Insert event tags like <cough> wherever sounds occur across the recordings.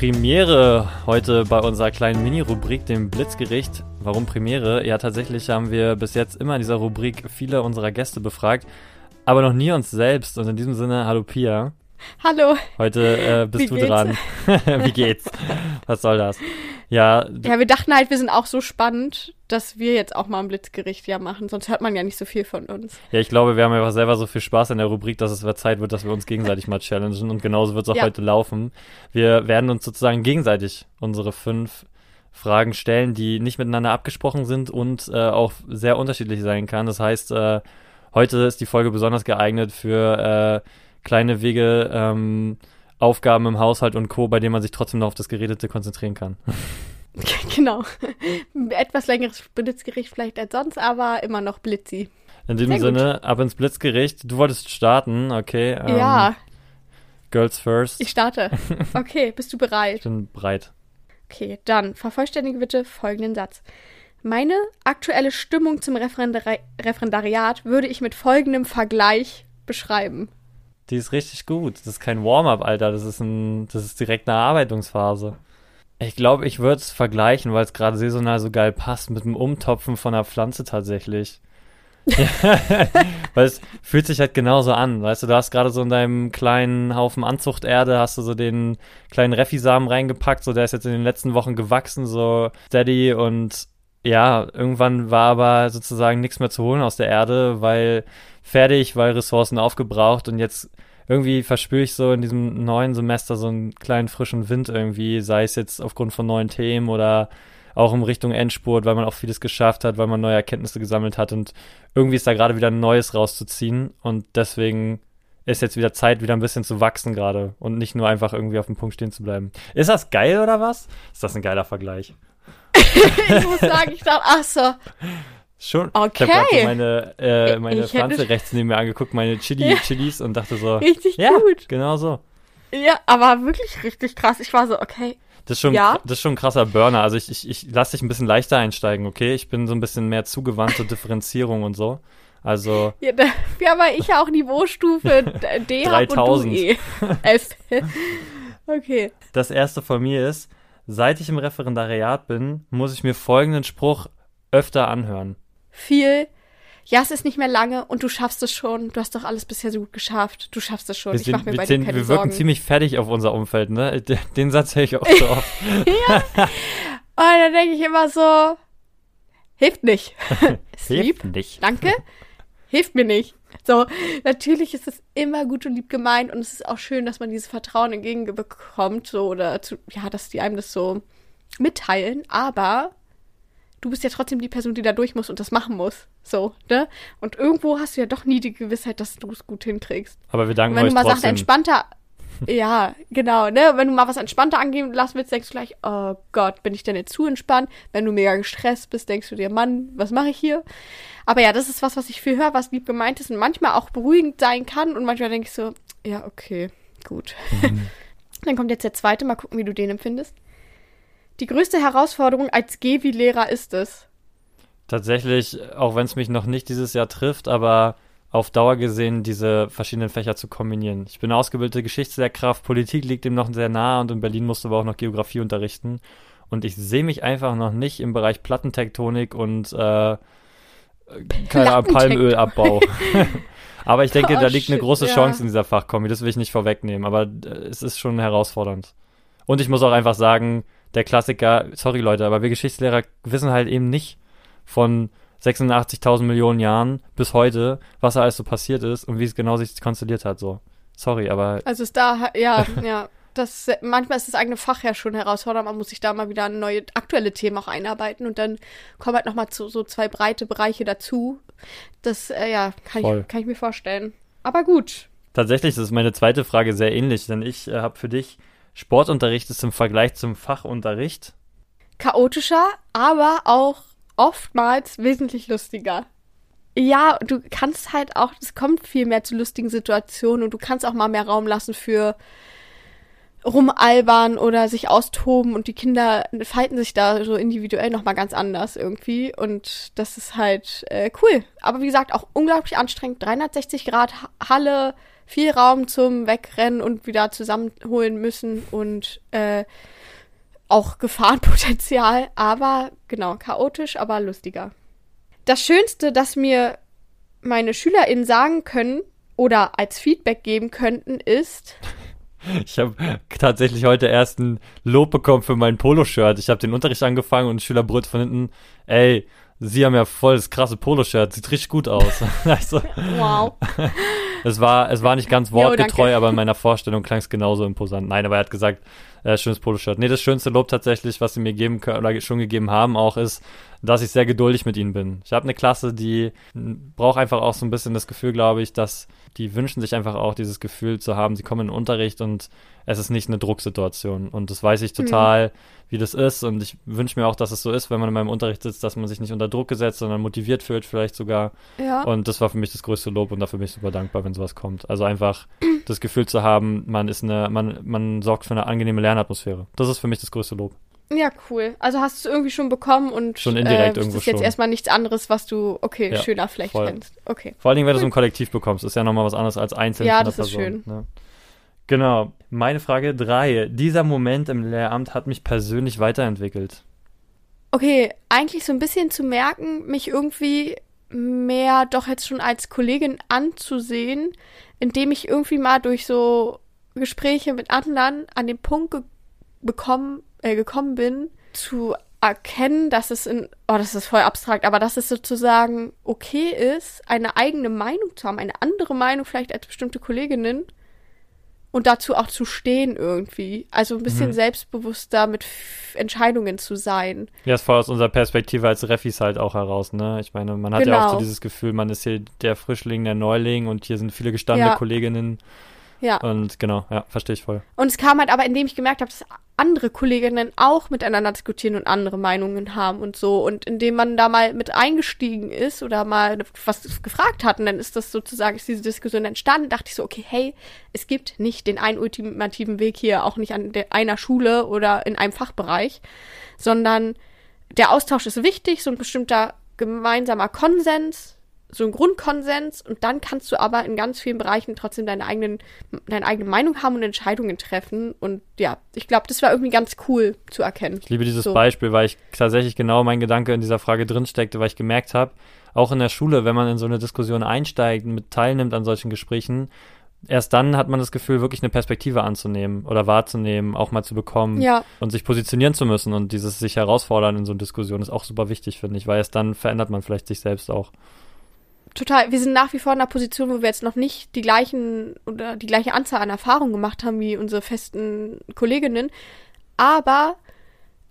Premiere heute bei unserer kleinen Mini-Rubrik, dem Blitzgericht. Warum Premiere? Ja, tatsächlich haben wir bis jetzt immer in dieser Rubrik viele unserer Gäste befragt, aber noch nie uns selbst. Und in diesem Sinne, hallo Pia. Hallo. Heute äh, bist Wie du geht's? dran. <laughs> Wie geht's? Was soll das? Ja. Ja, wir dachten halt, wir sind auch so spannend, dass wir jetzt auch mal ein Blitzgericht ja machen. Sonst hört man ja nicht so viel von uns. Ja, ich glaube, wir haben einfach selber so viel Spaß in der Rubrik, dass es Zeit wird, dass wir uns gegenseitig mal challengen. Und genauso wird es auch ja. heute laufen. Wir werden uns sozusagen gegenseitig unsere fünf Fragen stellen, die nicht miteinander abgesprochen sind und äh, auch sehr unterschiedlich sein kann. Das heißt, äh, heute ist die Folge besonders geeignet für äh, kleine Wege, ähm, Aufgaben im Haushalt und Co., bei denen man sich trotzdem noch auf das Geredete konzentrieren kann. <laughs> <laughs> Genau. Etwas längeres Blitzgericht vielleicht als sonst, aber immer noch blitzi. In Sehr Sinne, ab ins Blitzgericht. Du wolltest starten, okay. Ähm, ja. Girls first. Ich starte. <laughs> Okay, bist du bereit? Ich bin bereit. Okay, dann vervollständige bitte folgenden Satz. Meine aktuelle Stimmung zum Referendari Referendariat würde ich mit folgendem Vergleich beschreiben. Die ist richtig gut. Das ist kein Warm-up, Alter. Das ist ein, das ist direkt eine Arbeitungsphase. Ich glaube, ich würde es vergleichen, weil es gerade saisonal so geil passt, mit dem Umtopfen von einer Pflanze tatsächlich. <laughs> weil es fühlt sich halt genauso an. Weißt du, du hast gerade so in deinem kleinen Haufen Anzuchterde, hast du so den kleinen Refisamen reingepackt, so der ist jetzt in den letzten Wochen gewachsen, so steady und ja, irgendwann war aber sozusagen nichts mehr zu holen aus der Erde, weil fertig, weil Ressourcen aufgebraucht und jetzt irgendwie verspüre ich so in diesem neuen Semester so einen kleinen frischen Wind irgendwie, sei es jetzt aufgrund von neuen Themen oder auch in Richtung Endspurt, weil man auch vieles geschafft hat, weil man neue Erkenntnisse gesammelt hat und irgendwie ist da gerade wieder ein Neues rauszuziehen und deswegen ist jetzt wieder Zeit, wieder ein bisschen zu wachsen gerade und nicht nur einfach irgendwie auf dem Punkt stehen zu bleiben. Ist das geil oder was? Ist das ein geiler Vergleich? <laughs> ich muss sagen, ich dachte, ach so, Schon. Okay. Ich habe gerade meine, äh, meine ich Pflanze rechts neben mir angeguckt, meine Chili, ja. Chilis und dachte so. <laughs> Richtig ja, gut. Genau so. Ja, aber wirklich richtig krass. Ich war so, okay. Das ist schon, ja. das ist schon ein krasser Burner. Also ich, ich, ich lasse dich ein bisschen leichter einsteigen, okay? Ich bin so ein bisschen mehr zugewandt zur Differenzierung und so. Also. <laughs> Ja, da, ja aber ich ja auch Niveaustufe <laughs> D 3000. und du E. F. okay. Das erste von mir ist, seit ich im Referendariat bin, muss ich mir folgenden Spruch öfter anhören viel, ja, es ist nicht mehr lange und du schaffst es schon. Du hast doch alles bisher so gut geschafft. Du schaffst es schon. Wir ich mach mir bei sind, dir keine Wir wirken ziemlich fertig auf unser Umfeld, ne? Den Satz höre ich auch so oft. <laughs> ja. Und dann denke ich immer so, hilft nicht. <laughs> hilft nicht. Danke. Hilft mir nicht. So, natürlich ist es immer gut und lieb gemeint und es ist auch schön, dass man dieses Vertrauen entgegenbekommt, so, oder zu, ja, dass die einem das so mitteilen, aber du bist ja trotzdem die Person, die da durch muss und das machen muss. So, ne? Und irgendwo hast du ja doch nie die Gewissheit, dass du es gut hinkriegst. Aber wir danken und wenn euch du mal trotzdem. Sachen entspannter, <laughs> ja, genau, ne? Wenn du mal was entspannter angehen lassen willst, denkst du gleich, oh Gott, bin ich denn jetzt zu entspannt? Wenn du mega gestresst bist, denkst du dir, Mann, was mache ich hier? Aber ja, das ist was, was ich viel höre, was lieb gemeint ist und manchmal auch beruhigend sein kann und manchmal denke ich so, ja, okay, gut. Mhm. <laughs> Dann kommt jetzt der zweite, mal gucken, wie du den empfindest. Die größte Herausforderung als Gewi-Lehrer ist es? Tatsächlich, auch wenn es mich noch nicht dieses Jahr trifft, aber auf Dauer gesehen, diese verschiedenen Fächer zu kombinieren. Ich bin ausgebildete Geschichtslehrkraft, Politik liegt dem noch sehr nah und in Berlin musste aber auch noch Geografie unterrichten. Und ich sehe mich einfach noch nicht im Bereich Plattentektonik und äh, Palmölabbau. <laughs> aber ich denke, oh, da liegt eine große ja. Chance in dieser Fachkombi, das will ich nicht vorwegnehmen, aber äh, es ist schon herausfordernd. Und ich muss auch einfach sagen, der Klassiker, sorry Leute, aber wir Geschichtslehrer wissen halt eben nicht von 86.000 Millionen Jahren bis heute, was da alles so passiert ist und wie es genau sich konstelliert hat, so. Sorry, aber. Also ist da, ja, <laughs> ja. Das, manchmal ist das eigene Fach ja schon herausfordernd. Man muss sich da mal wieder an neue aktuelle Themen auch einarbeiten und dann kommen halt nochmal zu so zwei breite Bereiche dazu. Das, äh, ja, kann ich, kann ich mir vorstellen. Aber gut. Tatsächlich ist meine zweite Frage sehr ähnlich, denn ich äh, habe für dich Sportunterricht ist im Vergleich zum Fachunterricht chaotischer, aber auch oftmals wesentlich lustiger. Ja, du kannst halt auch, es kommt viel mehr zu lustigen Situationen und du kannst auch mal mehr Raum lassen für rumalbern oder sich austoben und die Kinder falten sich da so individuell nochmal ganz anders irgendwie und das ist halt äh, cool. Aber wie gesagt, auch unglaublich anstrengend. 360 Grad Halle, viel Raum zum Wegrennen und wieder zusammenholen müssen und äh, auch Gefahrenpotenzial, aber genau, chaotisch, aber lustiger. Das Schönste, das mir meine SchülerInnen sagen können oder als Feedback geben könnten, ist. Ich habe tatsächlich heute erst ein Lob bekommen für mein Poloshirt. Ich habe den Unterricht angefangen und ein Schüler brüllt von hinten, ey, Sie haben ja voll das krasse Poloshirt, sieht richtig gut aus. <laughs> also, wow. es war, es war nicht ganz wortgetreu, jo, aber in meiner Vorstellung klang es genauso imposant. Nein, aber er hat gesagt, äh, schönes Poloshirt. Nee, das schönste Lob tatsächlich, was sie mir geben können oder schon gegeben haben, auch ist, dass ich sehr geduldig mit ihnen bin. Ich habe eine Klasse, die braucht einfach auch so ein bisschen das Gefühl, glaube ich, dass die wünschen sich einfach auch dieses Gefühl zu haben, sie kommen in den Unterricht und es ist nicht eine Drucksituation. Und das weiß ich total, mhm. wie das ist. Und ich wünsche mir auch, dass es so ist, wenn man in meinem Unterricht sitzt, dass man sich nicht unter Druck gesetzt, sondern motiviert fühlt, vielleicht sogar. Ja. Und das war für mich das größte Lob und dafür bin ich super dankbar, wenn sowas kommt. Also einfach <clears throat> das Gefühl zu haben, man ist eine, man, man sorgt für eine angenehme Lernatmosphäre. Das ist für mich das größte Lob. Ja, cool. Also hast du es irgendwie schon bekommen und schon indirekt äh, irgendwo ist jetzt schon. erstmal nichts anderes, was du, okay, ja, schöner vielleicht voll. kennst. Okay. Vor allen Dingen, wenn du es im Kollektiv bekommst, ist ja nochmal was anderes als einzeln ja, das der ist Person. schön. Ne? Genau. Meine Frage drei. Dieser Moment im Lehramt hat mich persönlich weiterentwickelt. Okay, eigentlich so ein bisschen zu merken, mich irgendwie mehr doch jetzt schon als Kollegin anzusehen, indem ich irgendwie mal durch so Gespräche mit anderen an den Punkt ge bekommen, äh, gekommen bin, zu erkennen, dass es in, oh, das ist voll abstrakt, aber dass es sozusagen okay ist, eine eigene Meinung zu haben, eine andere Meinung vielleicht als bestimmte Kolleginnen und dazu auch zu stehen irgendwie. Also ein bisschen mhm. selbstbewusster mit Entscheidungen zu sein. Ja, ist voll aus unserer Perspektive als Refis halt auch heraus, ne? Ich meine, man hat genau. ja auch so genau. dieses Gefühl, man ist hier der Frischling, der Neuling und hier sind viele gestandene ja. Kolleginnen. Ja. Und genau, ja, verstehe ich voll. Und es kam halt aber, indem ich gemerkt habe, dass andere Kolleginnen auch miteinander diskutieren und andere Meinungen haben und so. Und indem man da mal mit eingestiegen ist oder mal was gefragt hat, und dann ist das sozusagen, ist diese Diskussion entstanden, dachte ich so, okay, hey, es gibt nicht den einen ultimativen Weg hier, auch nicht an der, einer Schule oder in einem Fachbereich, sondern der Austausch ist wichtig, so ein bestimmter gemeinsamer Konsens so ein Grundkonsens und dann kannst du aber in ganz vielen Bereichen trotzdem deine eigenen, deine eigene Meinung haben und Entscheidungen treffen. Und ja, ich glaube, das war irgendwie ganz cool zu erkennen. Ich liebe dieses so. Beispiel, weil ich tatsächlich genau mein Gedanke in dieser Frage drinsteckte, weil ich gemerkt habe, auch in der Schule, wenn man in so eine Diskussion einsteigt und mit teilnimmt an solchen Gesprächen, erst dann hat man das Gefühl, wirklich eine Perspektive anzunehmen oder wahrzunehmen, auch mal zu bekommen ja. und sich positionieren zu müssen. Und dieses sich herausfordern in so einer Diskussion ist auch super wichtig, finde ich, weil erst dann verändert man vielleicht sich selbst auch total, wir sind nach wie vor in einer Position, wo wir jetzt noch nicht die gleichen oder die gleiche Anzahl an Erfahrungen gemacht haben wie unsere festen Kolleginnen. Aber,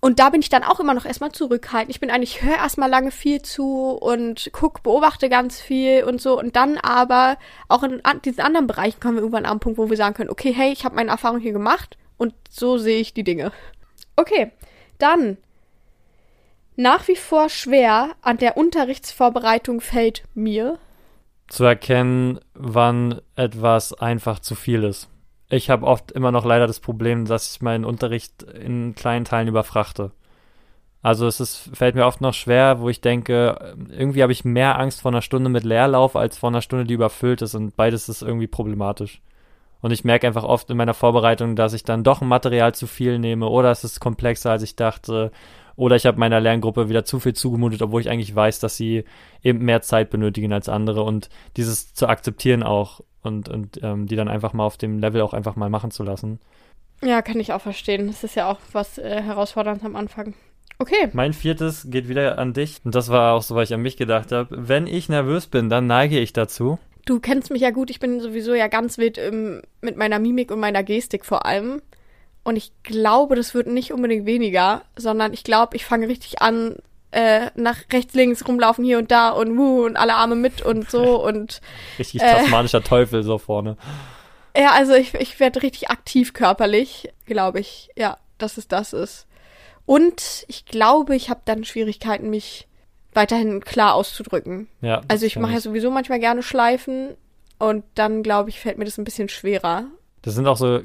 und da bin ich dann auch immer noch erstmal zurückhaltend. Ich bin eigentlich, höre erstmal lange viel zu und guck, beobachte ganz viel und so. Und dann aber, auch in diesen anderen Bereichen kommen wir irgendwann an einen Punkt, wo wir sagen können, okay, hey, ich habe meine Erfahrung hier gemacht und so sehe ich die Dinge. Okay, dann nach wie vor schwer an der Unterrichtsvorbereitung fällt mir zu erkennen, wann etwas einfach zu viel ist. Ich habe oft immer noch leider das Problem, dass ich meinen Unterricht in kleinen Teilen überfrachte. Also es ist, fällt mir oft noch schwer, wo ich denke, irgendwie habe ich mehr Angst vor einer Stunde mit Leerlauf als vor einer Stunde, die überfüllt ist und beides ist irgendwie problematisch. Und ich merke einfach oft in meiner Vorbereitung, dass ich dann doch ein Material zu viel nehme oder es ist komplexer, als ich dachte oder ich habe meiner Lerngruppe wieder zu viel zugemutet, obwohl ich eigentlich weiß, dass sie eben mehr Zeit benötigen als andere und dieses zu akzeptieren auch und, und ähm, die dann einfach mal auf dem Level auch einfach mal machen zu lassen. Ja, kann ich auch verstehen. Das ist ja auch was äh, herausfordernd am Anfang. Okay. Mein viertes geht wieder an dich. Und das war auch so, weil ich an mich gedacht habe. Wenn ich nervös bin, dann neige ich dazu. Du kennst mich ja gut. Ich bin sowieso ja ganz wild im, mit meiner Mimik und meiner Gestik vor allem. Und ich glaube, das wird nicht unbedingt weniger, sondern ich glaube, ich fange richtig an, äh, nach rechts, links rumlaufen hier und da und wuh und alle Arme mit und so <laughs> und. richtig äh, tasmanischer Teufel so vorne. <laughs> Ja, also ich, ich werde richtig aktiv körperlich, glaube ich. Ja, dass es das ist. Und ich glaube, ich habe dann Schwierigkeiten, mich weiterhin klar auszudrücken. Ja. Also ich mache ja sowieso manchmal gerne Schleifen und dann, glaube ich, fällt mir das ein bisschen schwerer. Das sind auch so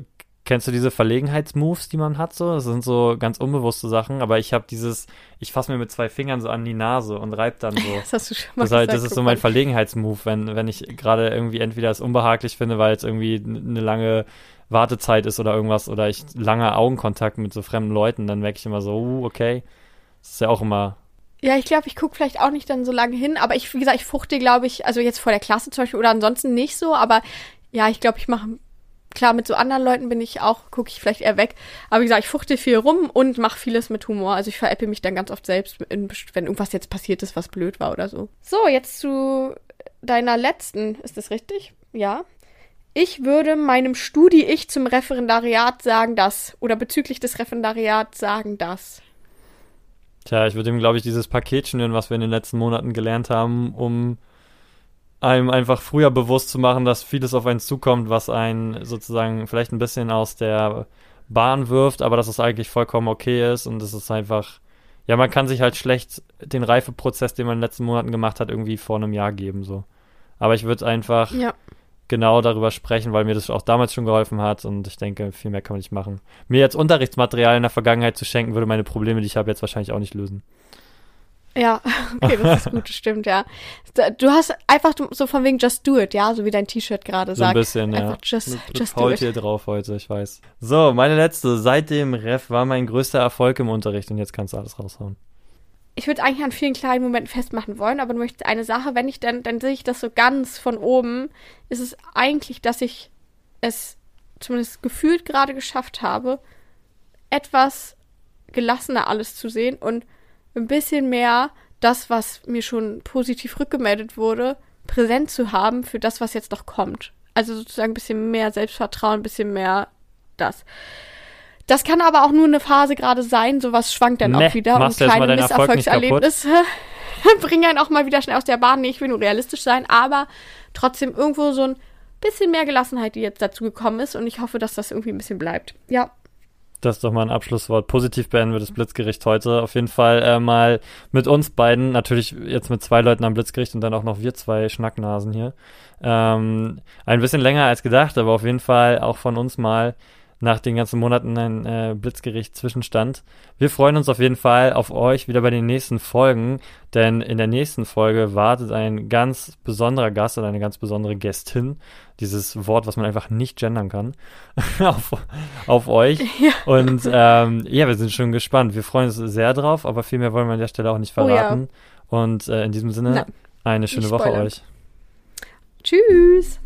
Kennst du diese Verlegenheitsmoves, die man hat so? Das sind so ganz unbewusste Sachen, aber ich habe dieses, ich fasse mir mit zwei Fingern so an die Nase und reib dann so. <laughs> Das hast du schon mal Das, ist halt, gesagt, das ist so guck mein. Verlegenheitsmove, wenn, wenn ich gerade irgendwie entweder es unbehaglich finde, weil es irgendwie eine lange Wartezeit ist oder irgendwas, oder ich lange Augenkontakt mit so fremden Leuten, dann merke ich immer so, uh, okay. Das ist ja auch immer, Ja, ich glaube, ich gucke vielleicht auch nicht dann so lange hin, aber ich, wie gesagt, ich fuchte, glaube ich, also jetzt vor der Klasse zum Beispiel oder ansonsten nicht so, aber ja, ich glaube, ich mache, klar, mit so anderen Leuten bin ich auch, gucke ich vielleicht eher weg, aber wie gesagt, ich fuchte viel rum und mache vieles mit Humor, also ich veräpple mich dann ganz oft selbst, in, wenn irgendwas jetzt passiert ist, was blöd war oder so. So, jetzt zu deiner letzten, ist das richtig? Ja. Ich würde meinem Studi-Ich zum Referendariat sagen, das, oder bezüglich des Referendariats sagen, das. Tja, ich würde ihm, glaube ich, dieses Paket schnüren, was wir in den letzten Monaten gelernt haben, um einem einfach früher bewusst zu machen, dass vieles auf einen zukommt, was einen sozusagen vielleicht ein bisschen aus der Bahn wirft, aber dass es eigentlich vollkommen okay ist und es ist einfach, ja, man kann sich halt schlecht den Reifeprozess, den man in den letzten Monaten gemacht hat, irgendwie vor einem Jahr geben, so. Aber ich würde einfach Ja. Genau darüber sprechen, weil mir das auch damals schon geholfen hat und ich denke, viel mehr kann man nicht machen. Mir jetzt Unterrichtsmaterial in der Vergangenheit zu schenken, würde meine Probleme, die ich habe, jetzt wahrscheinlich auch nicht lösen. Ja, <laughs> okay, das ist gut, das stimmt, ja. Du hast einfach so von wegen just do it, ja, so wie dein T-Shirt gerade So ein sagt. bisschen, ja. Einfach just, Mit, mit just do it. Faultier drauf heute, ich weiß. So, meine letzte. Seit dem Ref war mein größter Erfolg im Unterricht und jetzt kannst du alles raushauen. Ich würde eigentlich an vielen kleinen Momenten festmachen wollen, aber nur eine Sache, wenn ich dann, dann sehe ich das so ganz von oben, ist es eigentlich, dass ich es zumindest gefühlt gerade geschafft habe, etwas gelassener alles zu sehen und ein bisschen mehr das, was mir schon positiv rückgemeldet wurde, präsent zu haben für das, was jetzt noch kommt. Also sozusagen ein bisschen mehr Selbstvertrauen, ein bisschen mehr das. Das kann aber auch nur eine Phase gerade sein, sowas schwankt dann Ne, auch wieder und kleine Misserfolgserlebnisse <laughs> bringen einen auch mal wieder schnell aus der Bahn. Nee, ich will nur realistisch sein, aber trotzdem irgendwo so ein bisschen mehr Gelassenheit, die jetzt dazu gekommen ist und ich hoffe, dass das irgendwie ein bisschen bleibt. Ja, Das ist doch mal ein Abschlusswort. Positiv beenden wir das Blitzgericht heute. Auf jeden Fall äh, mal mit uns beiden, natürlich jetzt mit zwei Leuten am Blitzgericht und dann auch noch wir zwei Schnacknasen hier. Ähm, ein bisschen länger als gedacht, aber auf jeden Fall auch von uns mal nach den ganzen Monaten ein äh, Blitzgericht-Zwischenstand. Wir freuen uns auf jeden Fall auf euch wieder bei den nächsten Folgen, denn in der nächsten Folge wartet ein ganz besonderer Gast oder eine ganz besondere Gästin. Dieses Wort, was man einfach nicht gendern kann, <laughs> auf, auf euch. <laughs> Ja. Und ähm, ja, wir sind schon gespannt. Wir freuen uns sehr drauf, aber viel mehr wollen wir an der Stelle auch nicht Oh ja. verraten. Und äh, in diesem Sinne, Na, eine schöne Woche euch. tschüss.